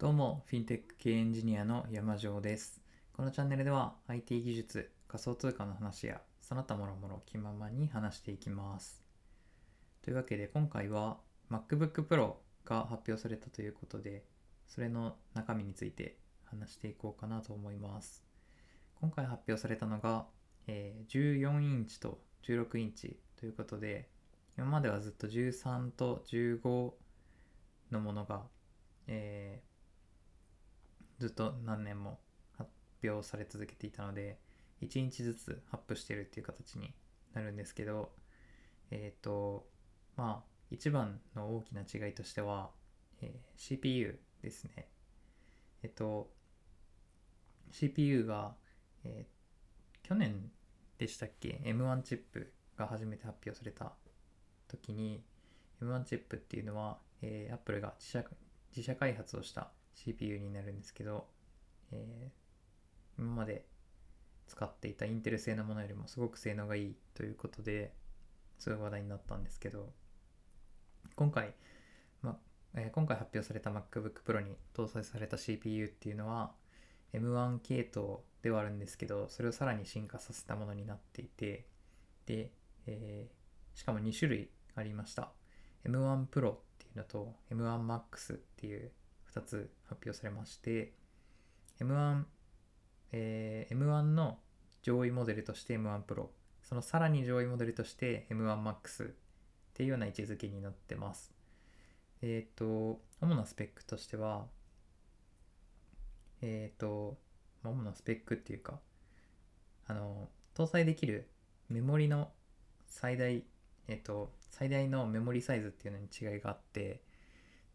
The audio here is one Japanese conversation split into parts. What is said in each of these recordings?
どうも、フィンテック系エンジニアの山城です。このチャンネルでは IT 技術、仮想通貨の話やその他もろもろ気ままに話していきます。というわけで今回は MacBook Pro が発表されたということで、それの中身について話していこうかなと思います。今回発表されたのが、えー14インチと16インチということで、今まではずっと13と15のものが、えーずっと何年も発表され続けていたので1日ずつアップしてるっていう形になるんですけどえっ、とまあ一番の大きな違いとしては、えー CPU ですね。えっ、と CPU が、え去年でしたっけ？M1 チップが初めて発表された時に M1 チップっていうのは、えー Apple が自社自社開発をした CPU になるんですけど、えー今まで使っていたインテル製のものよりもすごく性能がいいということですごい話題になったんですけど今回、まえー今回発表された MacBook Pro に搭載された CPU っていうのは M1 系統ではあるんですけどそれをさらに進化させたものになっていてで、えーしかも2種類ありました。M1 Pro っていうのと M1 Max っていう2つ発表されまして M1、えー M1 の上位モデルとして M1 Pro そのさらに上位モデルとして M1 Max っていうような位置づけになってます。えっ、と主なスペックとしてはえっ、と主なスペックっていうかあの搭載できるメモリの最大えっ、と最大のメモリサイズっていうのに違いがあって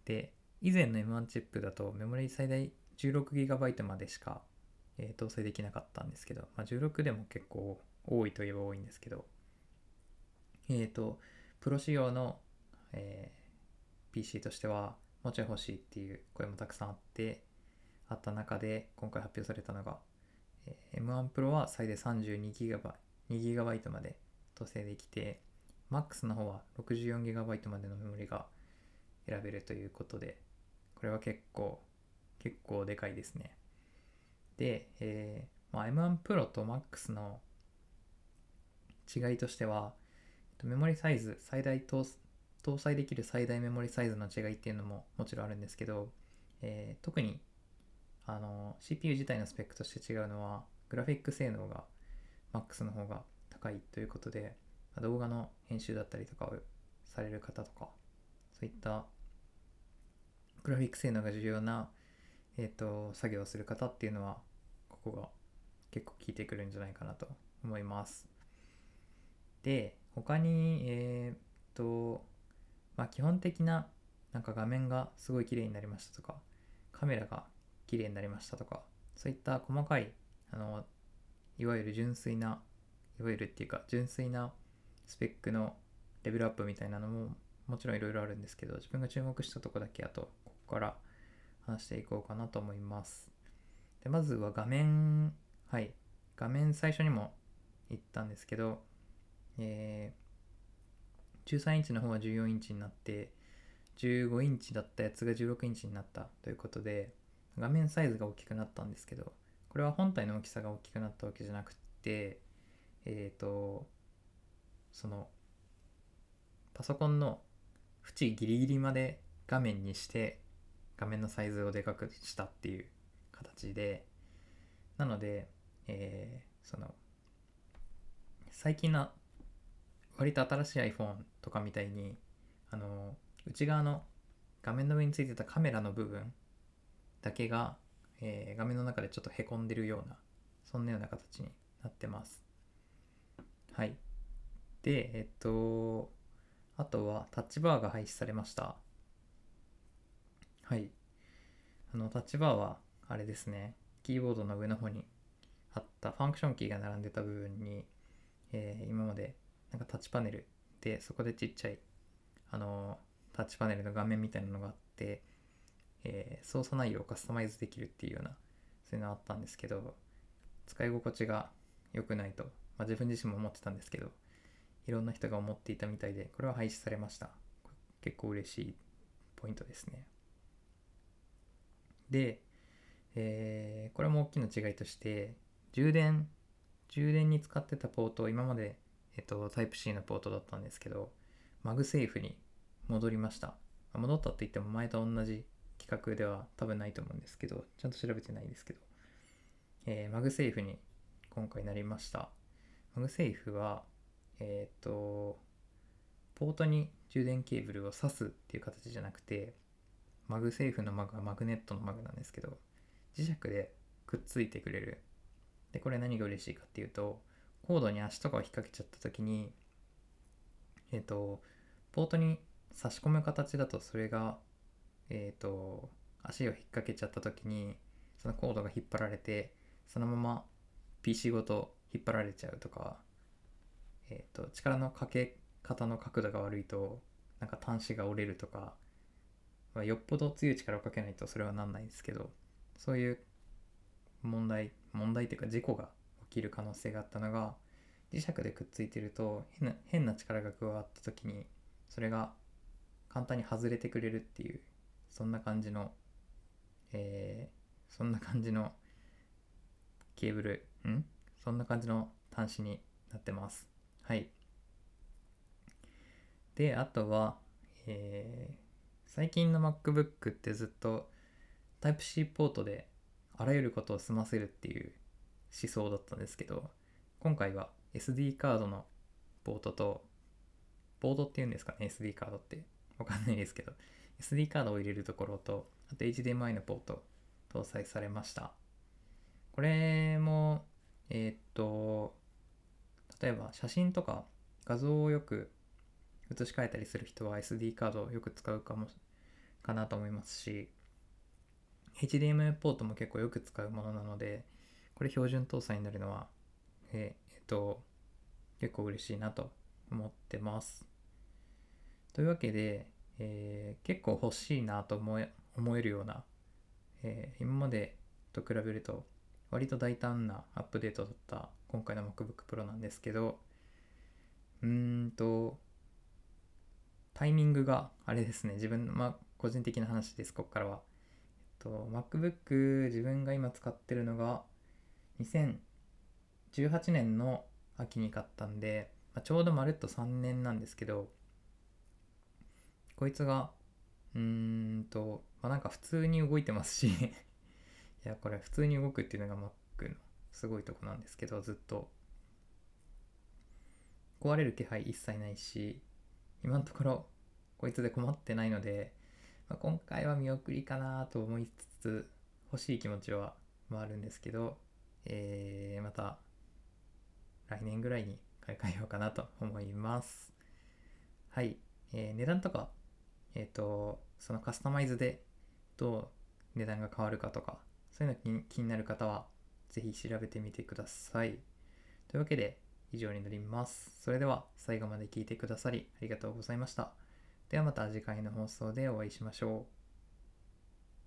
で以前の M1 チップだとメモリ最大 16GB までしか、えー搭載できなかったんですけど、まあ、16でも結構多いといえば多いんですけどえっ、とプロ仕様の、えー PC としてはもうちょい欲しいっていう声もたくさんあってあった中で今回発表されたのが、えー M1 Pro は最大 32GB 2GB まで搭載できて MAX の方は 64GB までのメモリが選べるということでこれは結構結構でかいですね。で、えーまあ、M1 Pro と MAX の違いとしてはメモリサイズ最大搭搭載できる最大メモリサイズの違いっていうのももちろんあるんですけど、えー特にあの CPU 自体のスペックとして違うのはグラフィック性能が MAX の方が高いということで動画の編集だったりとかをされる方とかそういったグラフィック性能が重要な、えー、と作業をする方っていうのはここが結構効いてくるんじゃないかなと思います。で他にえっ、とまあ基本的ななんか画面がすごい綺麗になりましたとかカメラが綺麗になりましたとかそういった細かいあのいわゆる純粋ないわゆるっていうか純粋なスペックのレベルアップみたいなのももちろんいろいろあるんですけど自分が注目したとこだけあとここから話していこうかなと思います。でまずは画面はい。画面最初にも言ったんですけどえー13インチの方は14インチになって15インチだったやつが16インチになったということで画面サイズが大きくなったんですけどこれは本体の大きさが大きくなったわけじゃなくてえっ、とそのパソコンの縁ギリギリまで画面にして画面のサイズをでかくしたっていう形でなので、えーその最近の割と新しい iPhone とかみたいにあの内側の画面の上についてたカメラの部分だけが、えー画面の中でちょっとへこんでるようなそんなような形になってます。はい。でえっとあとはタッチバーが廃止されました。はい。あのタッチバーはあれですね。キーボードの上の方にあったファンクションキーが並んでた部分に、えー今までなんかタッチパネルでそこでちっちゃいあのタッチパネルの画面みたいなのがあって、えー操作内容をカスタマイズできるっていうようなそういうのあったんですけど使い心地が良くないと、まあ、自分自身も思ってたんですけどいろんな人が思っていたみたいでこれは廃止されました。結構嬉しいポイントですね。で、えーこれも大きな違いとして充電充電に使ってたポート今まで、えっと、タイプ C のポートだったんですけど MagSafe に戻りました。戻ったって言っても前と同じ規格では多分ないと思うんですけどちゃんと調べてないんですけど、えー MagSafe に今回なりました。 MagSafe はえっとポートに充電ケーブルを挿すっていう形じゃなくて MagSafe のマグはマグネットのマグなんですけど磁石でくっついてくれる。でこれ何が嬉しいかっていうとコードに足とかを引っ掛けちゃった時にえっ、とポートに差し込む形だとそれがえっ、と足を引っ掛けちゃった時にそのコードが引っ張られてそのまま PC ごと引っ張られちゃうとかえっ、と力のかけ方の角度が悪いとなんか端子が折れるとか、まあ、よっぽど強い力をかけないとそれはなんないですけどそういう問題問題っていうか事故が起きる可能性があったのが磁石でくっついてると変な変な力が加わった時にそれが簡単に外れてくれるっていうそんな感じのえーそんな感じのケーブルん？そんな感じの端子になってます。はい。であとは、えー最近の MacBook ってずっと Type-C ポートであらゆることを済ませるっていう思想だったんですけど今回は SD カードのポートとポートっていうんですかね SD カードって。わかんないですけど SD カードを入れるところとあと HDMI のポート搭載されました。これもえーっと例えば写真とか画像をよく写し替えたりする人は SD カードをよく使うかもかなと思いますし HDMI ポートも結構よく使うものなのでこれ標準搭載になるのはええっと結構嬉しいなと思ってます。というわけで、えー結構欲しいなと思え思えるような、えー今までと比べると割と大胆なアップデートだった今回の MacBook Pro なんですけどうーんとタイミングがあれですね。自分のまあ個人的な話ですここからは。えっと MacBook 自分が今使ってるのが2018年の秋に買ったんで、まあ、ちょうどまるっと3年なんですけどこいつがうーんとまあなんか普通に動いてますし いやこれ普通に動くっていうのが Mac のすごいとこなんですけどずっと。壊れる気配一切ないし今のところこいつで困ってないので、まあ、今回は見送りかなと思いつつ欲しい気持ちはあるんですけど、えーまた来年ぐらいに買い替えようかなと思います。はい、えー値段とかえっ、とそのカスタマイズでどう値段が変わるかとかそういうの気になる方はぜひ調べてみてくださいというわけで以上になります。それでは最後まで聞いてくださりありがとうございました。ではまた次回の放送でお会いしましょう。